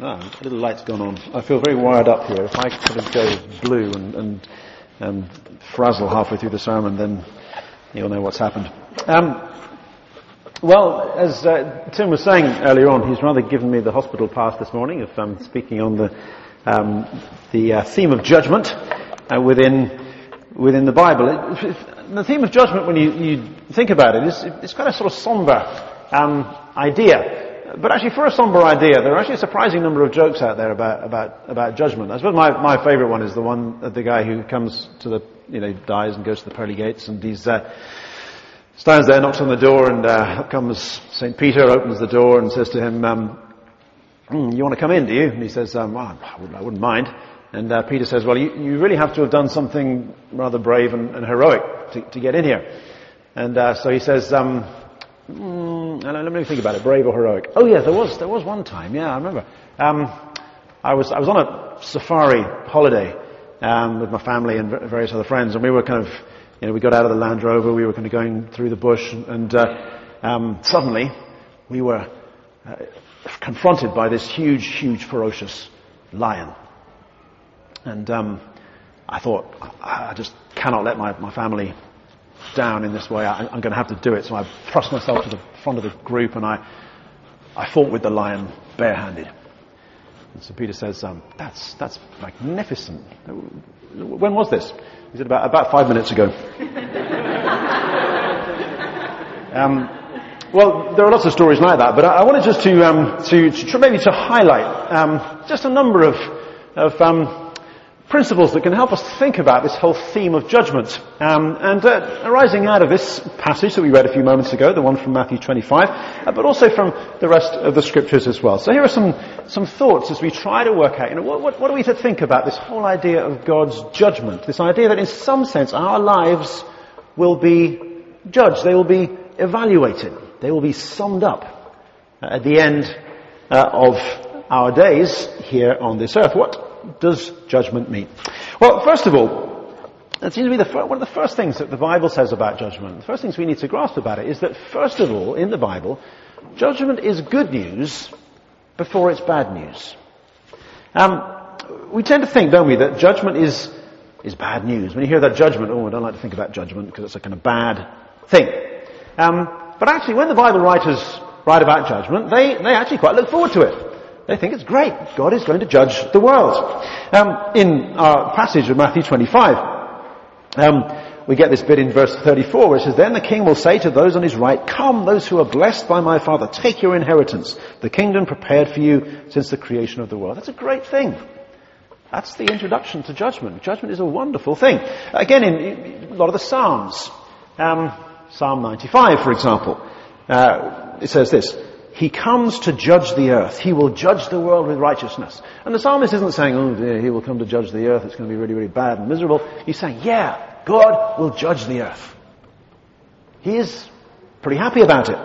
Ah, a little light's gone on. I feel very wired up here. If I sort of go blue and, and um, frazzle halfway through the sermon, then you'll know what's happened. Um, well, as uh, Tim was saying earlier on, he's rather given me the hospital pass this morning of um, speaking on the um, the uh, theme of judgment uh, within within the Bible. It, it, the theme of judgment, when you, you think about it, is it's quite a sort of somber um, idea. But actually, for a somber idea, there are actually a surprising number of jokes out there about, about, about judgment. I suppose my, my favourite one is the one of the guy who comes to the, you know, dies and goes to the pearly gates, and he's uh, stands there, knocks on the door, and uh, up comes St. Peter, opens the door, and says to him, um, mm, "You want to come in, do you?" And he says, um, well, I, wouldn't, I, wouldn't, mind." And uh, Peter says, "Well, you, you, really have to have done something rather brave and, and heroic to, to, get in here." And uh, so he says. Um, Mm, let me think about it. Brave or heroic? Oh yeah, there was there was one time. Yeah, I remember. Um, I was I was on a safari holiday um, with my family and various other friends, and we were kind of, you know, we got out of the Land Rover. We were kind of going through the bush, and uh, um, suddenly we were uh, confronted by this huge, huge, ferocious lion. And um, I thought, I just cannot let my, my family down in this way. I, am going to have to do it. So I thrust myself to the front of the group and I, I fought with the lion barehanded. And so Peter says, um, that's, that's magnificent. When was this? He said, about, about five minutes ago. um, well, there are lots of stories like that, but I, I wanted just to, um, to, to, maybe to highlight um, just a number of, of um, principles that can help us think about this whole theme of judgment. Um, and uh, arising out of this passage that we read a few moments ago, the one from Matthew 25, uh, but also from the rest of the scriptures as well. So here are some, some thoughts as we try to work out, you know, what, what, what are we to think about this whole idea of God's judgment? This idea that in some sense our lives will be judged, they will be evaluated, they will be summed up at the end uh, of our days here on this earth. What does judgment mean? Well, first of all, it seems to be the, one of the first things that the Bible says about judgment. The first things we need to grasp about it is that, first of all, in the Bible, judgment is good news before it's bad news. Um, we tend to think, don't we, that judgment is is bad news. When you hear that judgment, oh, I don't like to think about judgment because it's a kind of bad thing. Um, but actually, when the Bible writers write about judgment, they, they actually quite look forward to it. They think it's great. God is going to judge the world. Um, in our passage of Matthew 25, um, we get this bit in verse 34 where it says, Then the king will say to those on his right, Come, those who are blessed by my father, take your inheritance, the kingdom prepared for you since the creation of the world. That's a great thing. That's the introduction to judgment. Judgment is a wonderful thing. Again, in a lot of the Psalms, um, Psalm 95, for example, uh, it says this, he comes to judge the earth. He will judge the world with righteousness. And the psalmist isn't saying, oh dear, he will come to judge the earth. It's going to be really, really bad and miserable. He's saying, yeah, God will judge the earth. He is pretty happy about it.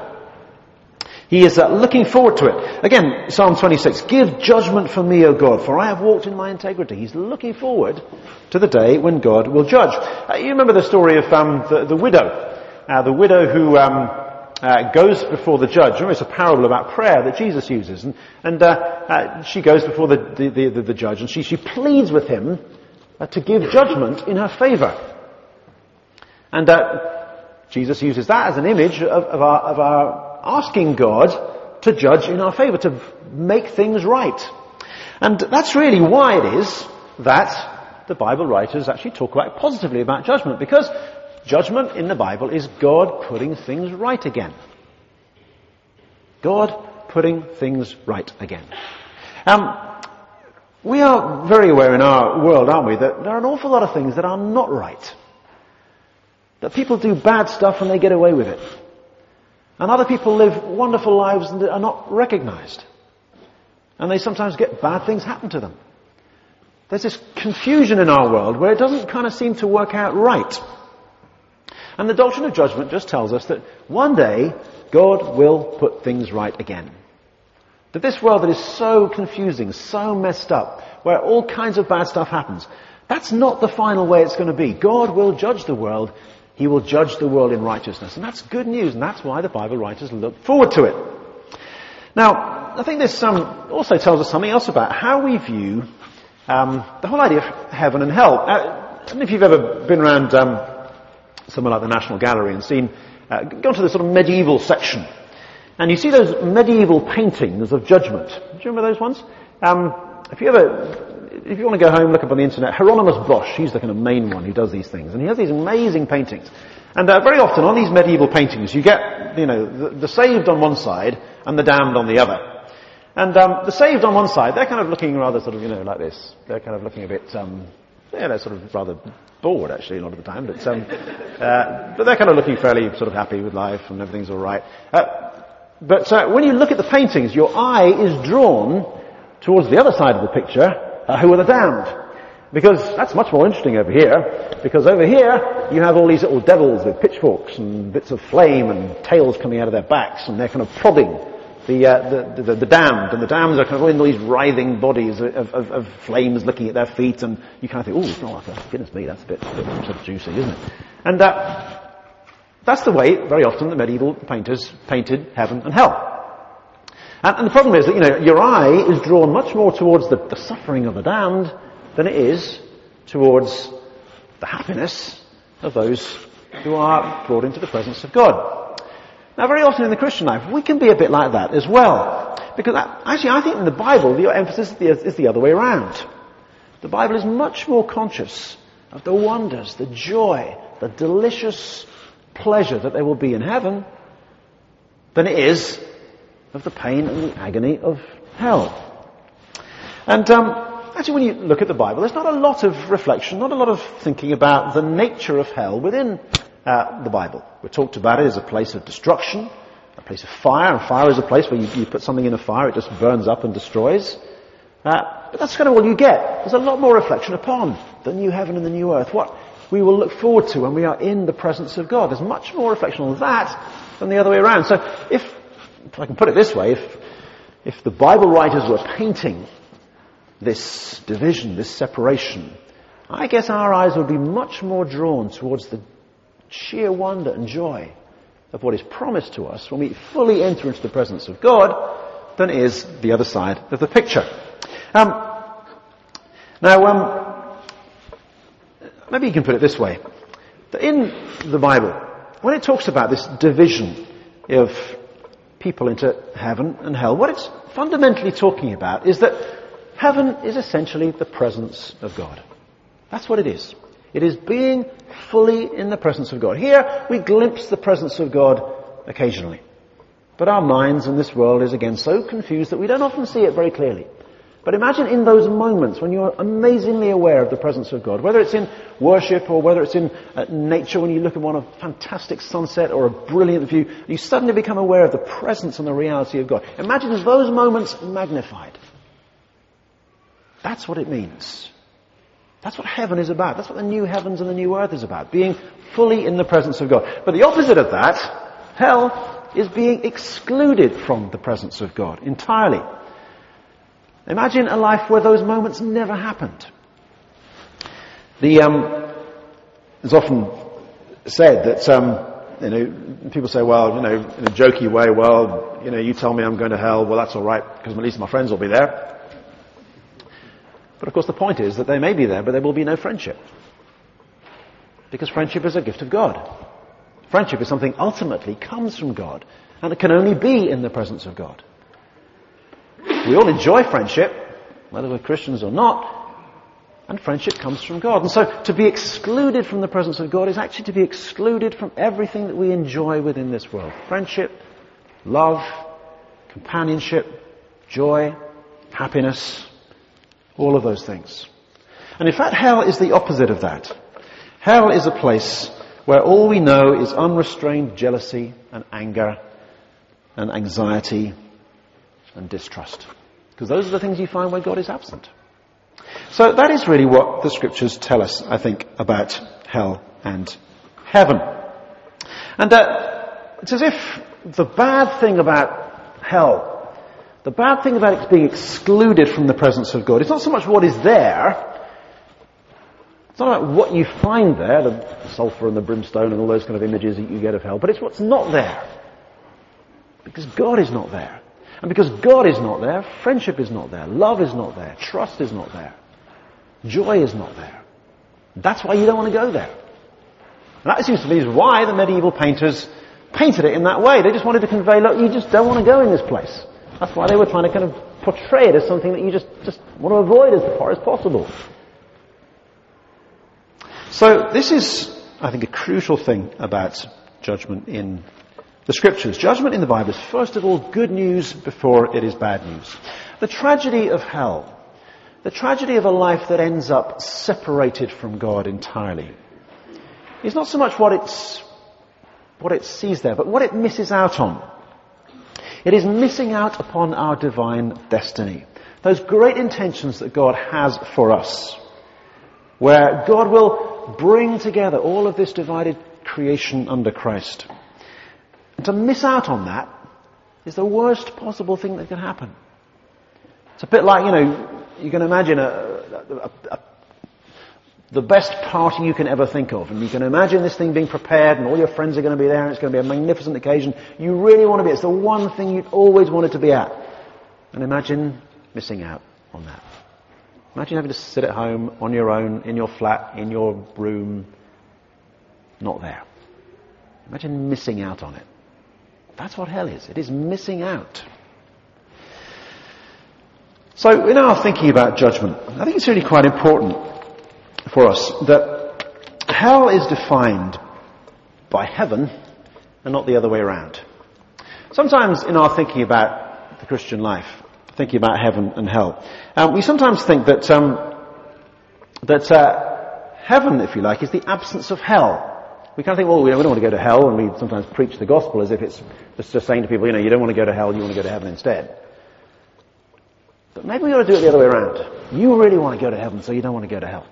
He is uh, looking forward to it. Again, Psalm 26, give judgment for me, O God, for I have walked in my integrity. He's looking forward to the day when God will judge. Uh, you remember the story of um, the, the, widow. Uh, the widow who um, uh, goes before the judge. Remember, it's a parable about prayer that Jesus uses. And, and uh, uh, she goes before the, the, the, the, judge and she, she pleads with him uh, to give judgment in her favor. And uh, Jesus uses that as an image of, of, our, of our asking God to judge in our favor, to make things right. And that's really why it is that the Bible writers actually talk quite positively about judgment, because Judgment in the Bible is God putting things right again. God putting things right again. Um, we are very aware in our world, aren't we, that there are an awful lot of things that are not right. That people do bad stuff and they get away with it. And other people live wonderful lives and are not recognized. And they sometimes get bad things happen to them. There's this confusion in our world where it doesn't kind of seem to work out right. And the doctrine of judgment just tells us that one day God will put things right again. That this world that is so confusing, so messed up, where all kinds of bad stuff happens, that's not the final way it's going to be. God will judge the world. He will judge the world in righteousness. And that's good news, and that's why the Bible writers look forward to it. Now, I think this um, also tells us something else about how we view um, the whole idea of heaven and hell. Uh, I don't know if you've ever been around um, somewhere like the National Gallery and seen, uh, gone to the sort of medieval section, and you see those medieval paintings of judgment. Do you remember those ones? Um, if you ever, if you want to go home, look up on the internet. Hieronymus Bosch, he's the kind of main one who does these things, and he has these amazing paintings. And uh, very often on these medieval paintings, you get, you know, the, the saved on one side and the damned on the other. And um, the saved on one side, they're kind of looking rather sort of, you know, like this. They're kind of looking a bit, um, yeah, they're sort of rather bored actually a lot of the time, but, um, uh, but they're kind of looking fairly sort of happy with life and everything's all right. Uh, but uh, when you look at the paintings, your eye is drawn towards the other side of the picture, uh, who are the damned. Because that's much more interesting over here, because over here you have all these little devils with pitchforks and bits of flame and tails coming out of their backs and they're kind of prodding the, uh, the, the, the, damned, and the damned are kind of in these writhing bodies of, of, of, flames looking at their feet, and you kind of think, oh, oh goodness me, that's a bit, a bit sort of juicy, isn't it? And uh, that's the way, very often, the medieval painters painted heaven and hell. And, and, the problem is that, you know, your eye is drawn much more towards the, the suffering of the damned than it is towards the happiness of those who are brought into the presence of God. Now, very often in the Christian life, we can be a bit like that as well. Because actually, I think in the Bible, the emphasis is the, other way around. The Bible is much more conscious of the wonders, the joy, the delicious pleasure that there will be in heaven than it is of the pain and the agony of hell. And um, actually, when you look at the Bible, there's not a lot of reflection, not a lot of thinking about the nature of hell within uh, the Bible. We're talked about it as a place of destruction, a place of fire, and fire is a place where you, you put something in a fire, it just burns up and destroys. Uh, but that's kind of all you get. There's a lot more reflection upon the new heaven and the new earth. What we will look forward to when we are in the presence of God. There's much more reflection on that than the other way around. So if, if I can put it this way, if, if the Bible writers were painting this division, this separation, I guess our eyes would be much more drawn towards the sheer wonder and joy of what is promised to us when we fully enter into the presence of God than is the other side of the picture. Um, now, um, maybe you can put it this way. In the Bible, when it talks about this division of people into heaven and hell, what it's fundamentally talking about is that heaven is essentially the presence of God. That's what it is. It is being fully in the presence of God. Here, we glimpse the presence of God occasionally. But our minds in this world is again so confused that we don't often see it very clearly. But imagine in those moments when you're amazingly aware of the presence of God, whether it's in worship or whether it's in uh, nature when you look at one a fantastic sunset or a brilliant view, you suddenly become aware of the presence and the reality of God. Imagine those moments magnified. That's what it means that's what heaven is about. That's what the new heavens and the new earth is about. Being fully in the presence of God. But the opposite of that, hell, is being excluded from the presence of God entirely. Imagine a life where those moments never happened. The, um, it's often said that, um, you know, people say, well, you know, in a jokey way, well, you know, you tell me I'm going to hell, well, that's alright, because at least my friends will be there. But of course the point is that they may be there, but there will be no friendship. Because friendship is a gift of God. Friendship is something ultimately comes from God, and it can only be in the presence of God. We all enjoy friendship, whether we're Christians or not, and friendship comes from God. And so to be excluded from the presence of God is actually to be excluded from everything that we enjoy within this world. Friendship, love, companionship, joy, happiness, all of those things. And in fact, hell is the opposite of that. Hell is a place where all we know is unrestrained jealousy and anger and anxiety and distrust. Because those are the things you find where God is absent. So that is really what the scriptures tell us, I think, about hell and heaven. And uh, it's as if the bad thing about hell the bad thing about it being excluded from the presence of God, it's not so much what is there, it's not about what you find there, the sulfur and the brimstone and all those kind of images that you get of hell, but it's what's not there. Because God is not there. And because God is not there, friendship is not there, love is not there, trust is not there, joy is not there. That's why you don't want to go there. And that seems to me is why the medieval painters painted it in that way. They just wanted to convey, look, you just don't want to go in this place. That's why they were trying to kind of portray it as something that you just, just want to avoid as far as possible. So this is, I think, a crucial thing about judgment in the scriptures. Judgment in the Bible is first of all good news before it is bad news. The tragedy of hell, the tragedy of a life that ends up separated from God entirely, is not so much what it's, what it sees there, but what it misses out on. It is missing out upon our divine destiny. Those great intentions that God has for us. Where God will bring together all of this divided creation under Christ. And to miss out on that is the worst possible thing that can happen. It's a bit like, you know, you can imagine a, a, a, the best party you can ever think of. And you can imagine this thing being prepared and all your friends are going to be there and it's going to be a magnificent occasion. You really want to be. It's the one thing you've always wanted to be at. And imagine missing out on that. Imagine having to sit at home on your own, in your flat, in your room, not there. Imagine missing out on it. That's what hell is. It is missing out. So in our thinking about judgment, I think it's really quite important for us that hell is defined by heaven and not the other way around. Sometimes in our thinking about the Christian life, thinking about heaven and hell. Um, we sometimes think that um, that uh, heaven, if you like, is the absence of hell. We kind of think, well, we don't want to go to hell, and we sometimes preach the gospel as if it's just saying to people, you know, you don't want to go to hell, you want to go to heaven instead. But maybe we ought to do it the other way around. You really want to go to heaven, so you don't want to go to hell.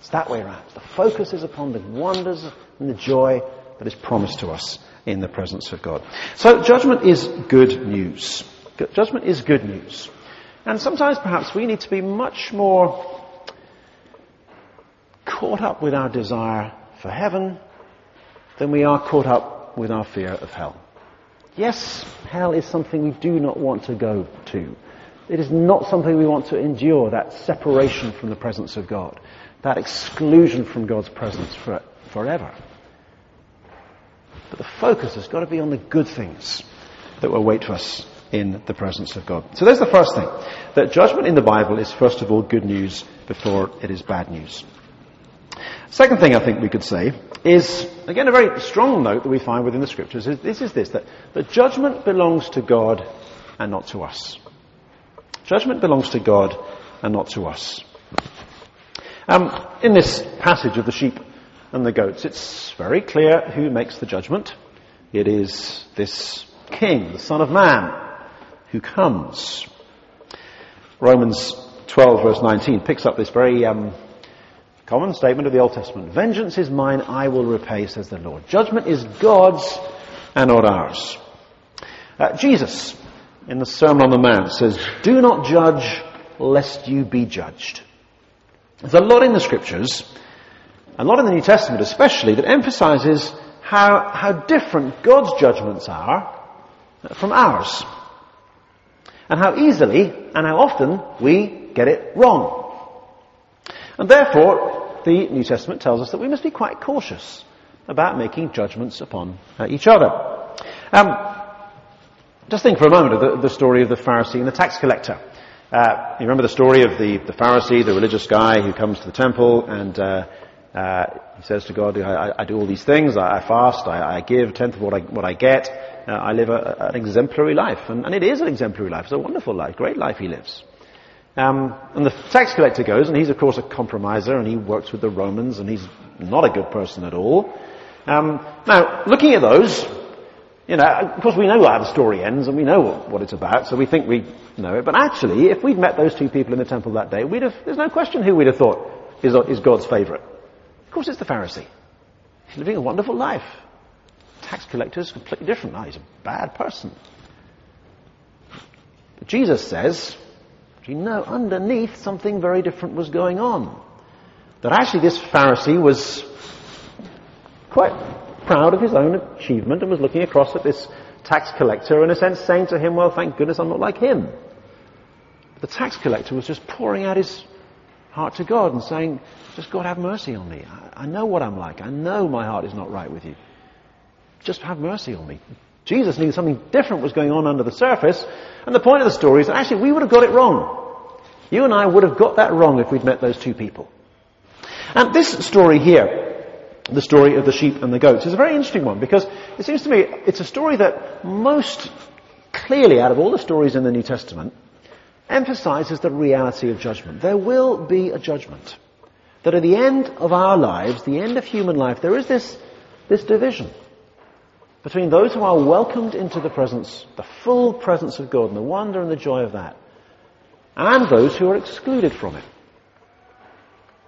It's that way around. The focus is upon the wonders and the joy that is promised to us in the presence of God. So judgment is good news. Judgment is good news. And sometimes perhaps we need to be much more caught up with our desire for heaven than we are caught up with our fear of hell. Yes, hell is something we do not want to go to. It is not something we want to endure, that separation from the presence of God, that exclusion from God's presence for, forever. But the focus has got to be on the good things that will wait for us in the presence of God. So there's the first thing. That judgment in the Bible is first of all good news before it is bad news. Second thing I think we could say is, again, a very strong note that we find within the scriptures is this is this, that, that judgment belongs to God and not to us. Judgment belongs to God and not to us. Um, in this passage of the sheep and the goats, it's very clear who makes the judgment. It is this king, the son of man, who comes. Romans 12 verse 19 picks up this very um, common statement of the Old Testament. Vengeance is mine, I will repay, says the Lord. Judgment is God's and not ours. Uh, Jesus, in the Sermon on the Mount, says, Do not judge lest you be judged. There's a lot in the scriptures, a lot in the New Testament especially, that emphasizes how, how different God's judgments are from ours and how easily and how often we get it wrong. And therefore, the New Testament tells us that we must be quite cautious about making judgments upon uh, each other. Um, just think for a moment of the, the, story of the Pharisee and the tax collector. Uh, you remember the story of the, the Pharisee, the religious guy who comes to the temple and uh, uh, he says to God, I, I, do all these things, I, I fast, I, I, give a tenth of what I, what I get, uh, I live a, an exemplary life. And, and, it is an exemplary life. It's a wonderful life, great life he lives. Um, and the tax collector goes, and he's of course a compromiser, and he works with the Romans, and he's not a good person at all. Um, now, looking at those, you know, of course we know how the story ends, and we know what, it's about, so we think we know it. But actually, if we'd met those two people in the temple that day, we'd have, there's no question who we'd have thought is, is God's favourite Of course it's the Pharisee. He's living a wonderful life. Tax collector is completely different. Now he's a bad person. But Jesus says, you know, underneath something very different was going on. That actually this Pharisee was quite proud of his own achievement and was looking across at this tax collector, in a sense, saying to him, well, thank goodness I'm not like him. The tax collector was just pouring out his heart to God and saying, just God have mercy on me. I, I know what I'm like. I know my heart is not right with you. Just have mercy on me. Jesus knew something different was going on under the surface, and the point of the story is that actually we would have got it wrong. You and I would have got that wrong if we'd met those two people. And this story here, the story of the sheep and the goats, is a very interesting one because it seems to me it's a story that most clearly out of all the stories in the New Testament emphasizes the reality of judgment. There will be a judgment. That at the end of our lives, the end of human life, there is this, this division between those who are welcomed into the presence, the full presence of God and the wonder and the joy of that, and those who are excluded from it.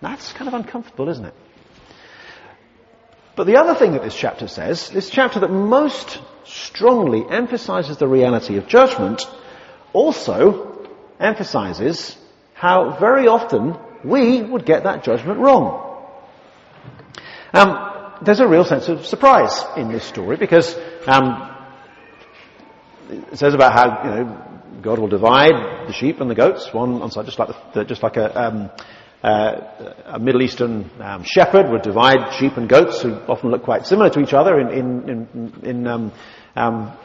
That's kind of uncomfortable, isn't it? But the other thing that this chapter says, this chapter that most strongly emphasizes the reality of judgment, also emphasizes how very often we would get that judgment wrong. Um, there's a real sense of surprise in this story because um, it says about how you know God will divide the sheep and the goats, one on side, just like the, just like a, um, uh, a Middle Eastern um, shepherd would divide sheep and goats, who often look quite similar to each other in in in, in um, um,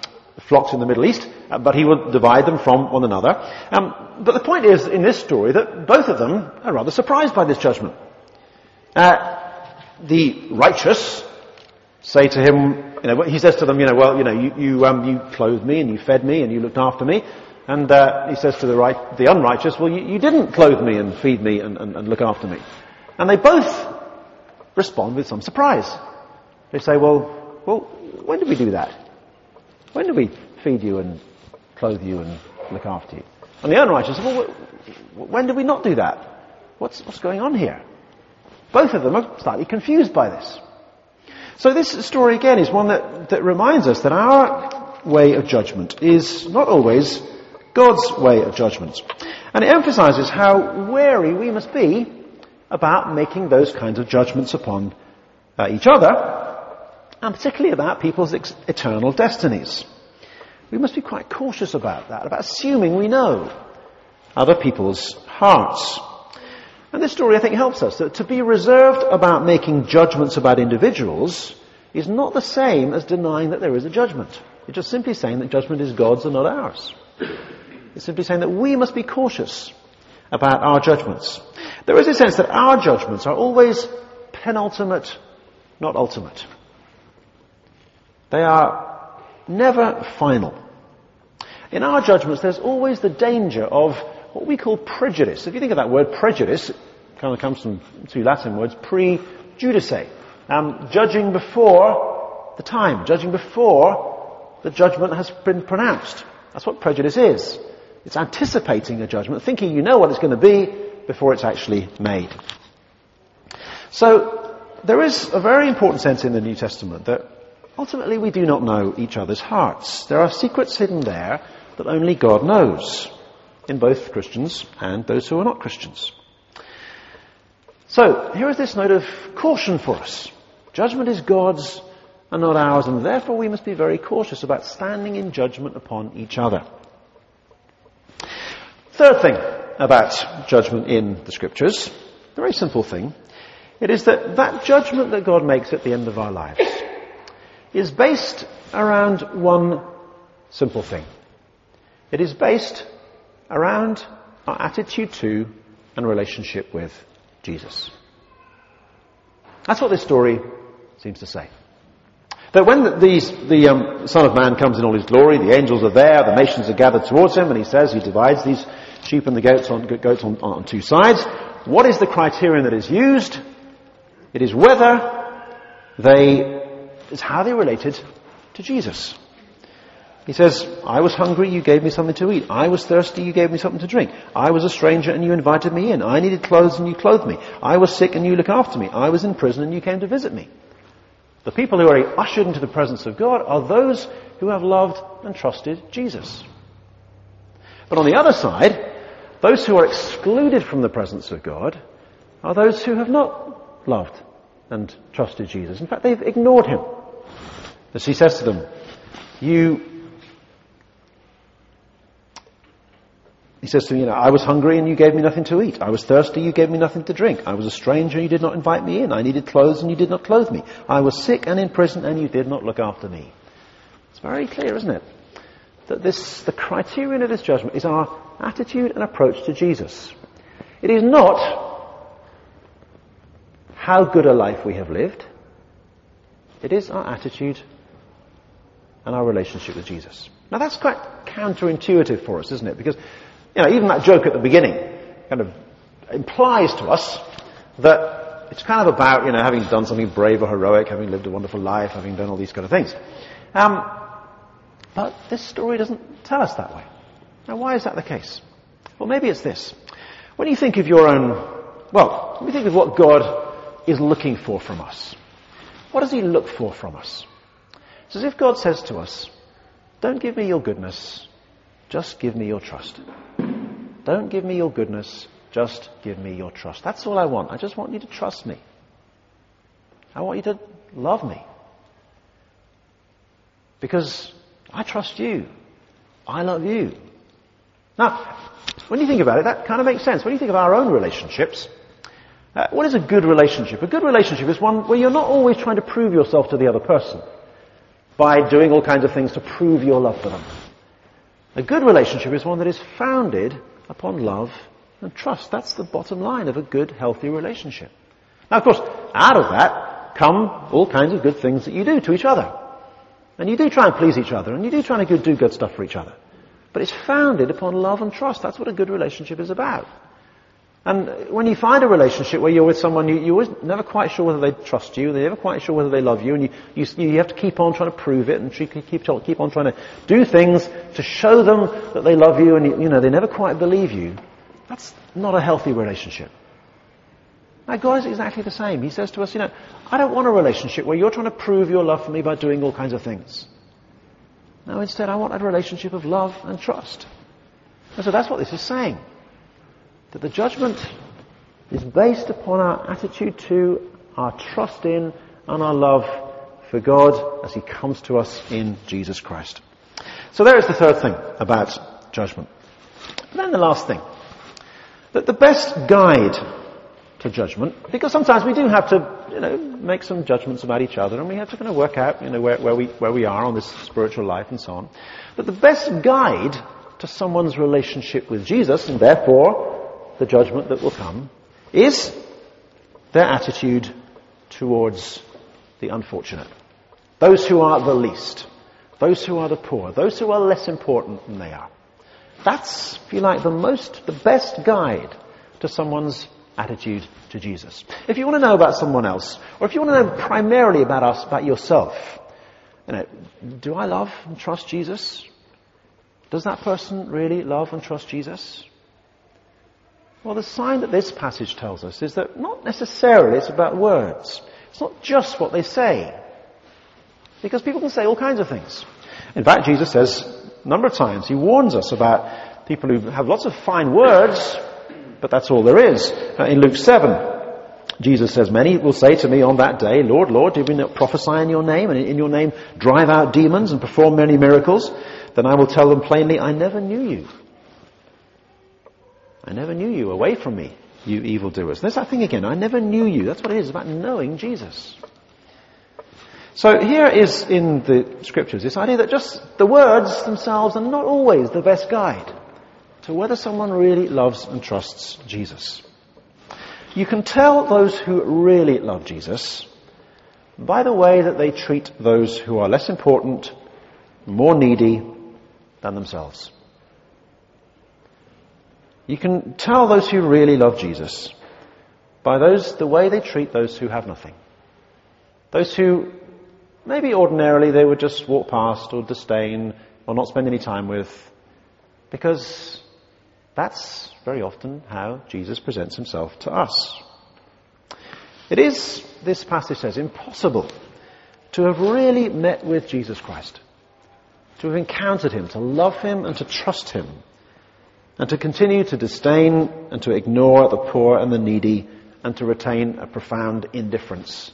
flocks in the Middle East, uh, but he would divide them from one another. Um, but the point is, in this story, that both of them are rather surprised by this judgment. Uh, the righteous say to him, you know, he says to them, you know, well, you know, you, you, um, you clothed me and you fed me and you looked after me. And uh, he says to the, right, the unrighteous, well, you, you, didn't clothe me and feed me and, and, and look after me. And they both respond with some surprise. They say, well, well, when did we do that? When did we feed you and clothe you and look after you? And the unrighteous, well, when did we not do that? What's, what's going on here? Both of them are slightly confused by this. So this story again is one that, that reminds us that our way of judgment is not always God's way of judgment. And it emphasizes how wary we must be about making those kinds of judgments upon uh, each other, and particularly about people's ex- eternal destinies. We must be quite cautious about that, about assuming we know other people's hearts. And this story, I think, helps us that to be reserved about making judgments about individuals is not the same as denying that there is a judgment. It's just simply saying that judgment is God's and not ours. It's simply saying that we must be cautious about our judgments. There is a sense that our judgments are always penultimate, not ultimate. They are never final. In our judgments, there's always the danger of what we call prejudice. If you think of that word prejudice, it kind of comes from two Latin words, pre-judice. Um, judging before the time, judging before the judgment has been pronounced. That's what prejudice is. It's anticipating a judgment, thinking you know what it's going to be before it's actually made. So, there is a very important sense in the New Testament that ultimately we do not know each other's hearts. There are secrets hidden there that only God knows in both Christians and those who are not Christians. So, here is this note of caution for us. Judgment is God's and not ours, and therefore we must be very cautious about standing in judgment upon each other. Third thing about judgment in the scriptures, a very simple thing, it is that that judgment that God makes at the end of our lives is based around one simple thing. It is based around our attitude to and relationship with Jesus. That's what this story seems to say. That when the, these, the um, Son of Man comes in all his glory, the angels are there, the nations are gathered towards him, and he says he divides these sheep and the goats on, goats on, on two sides. What is the criterion that is used? It is whether they, it's how they related to Jesus. He says, I was hungry, you gave me something to eat. I was thirsty, you gave me something to drink. I was a stranger and you invited me in. I needed clothes and you clothed me. I was sick and you looked after me. I was in prison and you came to visit me. The people who are ushered into the presence of God are those who have loved and trusted Jesus. But on the other side, those who are excluded from the presence of God are those who have not loved and trusted Jesus. In fact, they've ignored him. As he says to them, you He says to me, you know, I was hungry and you gave me nothing to eat. I was thirsty, you gave me nothing to drink. I was a stranger, you did not invite me in. I needed clothes and you did not clothe me. I was sick and in prison and you did not look after me. It's very clear, isn't it? That this, the criterion of this judgment is our attitude and approach to Jesus. It is not how good a life we have lived. It is our attitude and our relationship with Jesus. Now that's quite counterintuitive for us, isn't it? Because you know, even that joke at the beginning kind of implies to us that it's kind of about, you know, having done something brave or heroic, having lived a wonderful life, having done all these kind of things. Um, but this story doesn't tell us that way. Now, why is that the case? Well, maybe it's this. When you think of your own, well, when you think of what God is looking for from us, what does He look for from us? It's as if God says to us, don't give me your goodness, just give me your trust. Don't give me your goodness, just give me your trust. That's all I want. I just want you to trust me. I want you to love me. Because I trust you. I love you. Now, when you think about it, that kind of makes sense. When you think of our own relationships, uh, what is a good relationship? A good relationship is one where you're not always trying to prove yourself to the other person by doing all kinds of things to prove your love for them. A good relationship is one that is founded upon love and trust. That's the bottom line of a good, healthy relationship. Now, of course, out of that come all kinds of good things that you do to each other. And you do try and please each other, and you do try to do good stuff for each other. But it's founded upon love and trust. That's what a good relationship is about. And when you find a relationship where you're with someone, you, you're never quite sure whether they trust you, they're never quite sure whether they love you, and you, you, you have to keep on trying to prove it and keep, keep, keep on trying to do things to show them that they love you, and you, you know, they never quite believe you. That's not a healthy relationship. Now God is exactly the same. He says to us, you know, I don't want a relationship where you're trying to prove your love for me by doing all kinds of things. No, instead I want a relationship of love and trust. And so that's what this is saying that the judgment is based upon our attitude to, our trust in, and our love for God as He comes to us in Jesus Christ. So there is the third thing about judgment. And then the last thing. That the best guide to judgment, because sometimes we do have to, you know, make some judgments about each other and we have to kind of work out, you know, where, where we, where we are on this spiritual life and so on. But the best guide to someone's relationship with Jesus and therefore the judgment that will come is their attitude towards the unfortunate. Those who are the least. Those who are the poor. Those who are less important than they are. That's, if you like, the most, the best guide to someone's attitude to Jesus. If you want to know about someone else, or if you want to know primarily about us, about yourself, you know, do I love and trust Jesus? Does that person really love and trust Jesus? Well, the sign that this passage tells us is that not necessarily it's about words. It's not just what they say. Because people can say all kinds of things. In fact, Jesus says a number of times, he warns us about people who have lots of fine words, but that's all there is. Uh, in Luke 7, Jesus says, many will say to me on that day, Lord, Lord, did we not prophesy in your name and in your name drive out demons and perform many miracles? Then I will tell them plainly, I never knew you. I never knew you. Away from me, you evildoers. There's that thing again. I never knew you. That's what it is about knowing Jesus. So here is in the scriptures this idea that just the words themselves are not always the best guide to whether someone really loves and trusts Jesus. You can tell those who really love Jesus by the way that they treat those who are less important, more needy than themselves. You can tell those who really love Jesus by those, the way they treat those who have nothing. Those who maybe ordinarily they would just walk past or disdain or not spend any time with because that's very often how Jesus presents himself to us. It is, this passage says, impossible to have really met with Jesus Christ, to have encountered him, to love him and to trust him and to continue to disdain and to ignore the poor and the needy and to retain a profound indifference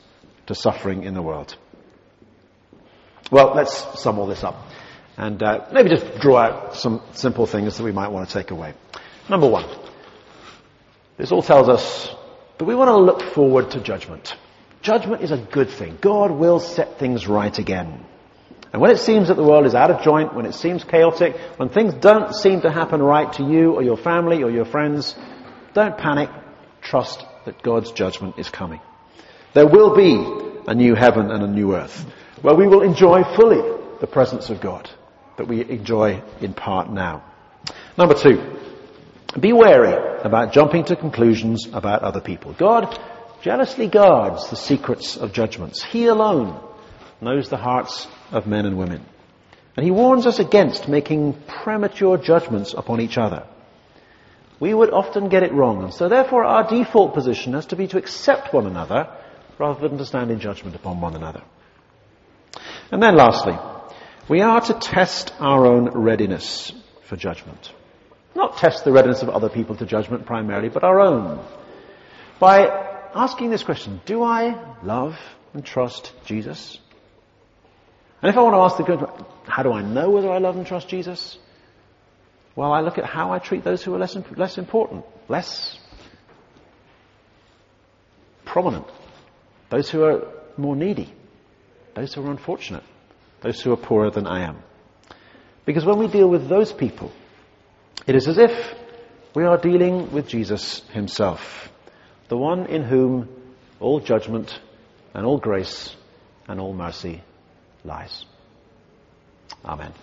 to suffering in the world. Well, let's sum all this up. and uh, maybe just draw out some simple things that we might want to take away. Number one, this all tells us that we want to look forward to judgment. Judgment is a good thing. God will set things right again. And when it seems that the world is out of joint, when it seems chaotic, when things don't seem to happen right to you or your family or your friends, don't panic. Trust that God's judgment is coming. There will be a new heaven and a new earth where we will enjoy fully the presence of God that we enjoy in part now. Number two, be wary about jumping to conclusions about other people. God jealously guards the secrets of judgments. He alone knows the hearts of men and women. And he warns us against making premature judgments upon each other. We would often get it wrong, and so therefore our default position has to be to accept one another rather than to stand in judgment upon one another. And then lastly, we are to test our own readiness for judgment. Not test the readiness of other people to judgment primarily, but our own. By asking this question, do I love and trust Jesus? And if I want to ask the question, how do I know whether I love and trust Jesus? Well, I look at how I treat those who are less, less important, less prominent, those who are more needy, those who are unfortunate, those who are poorer than I am. Because when we deal with those people, it is as if we are dealing with Jesus himself, the one in whom all judgment and all grace and all mercy lies. Amen.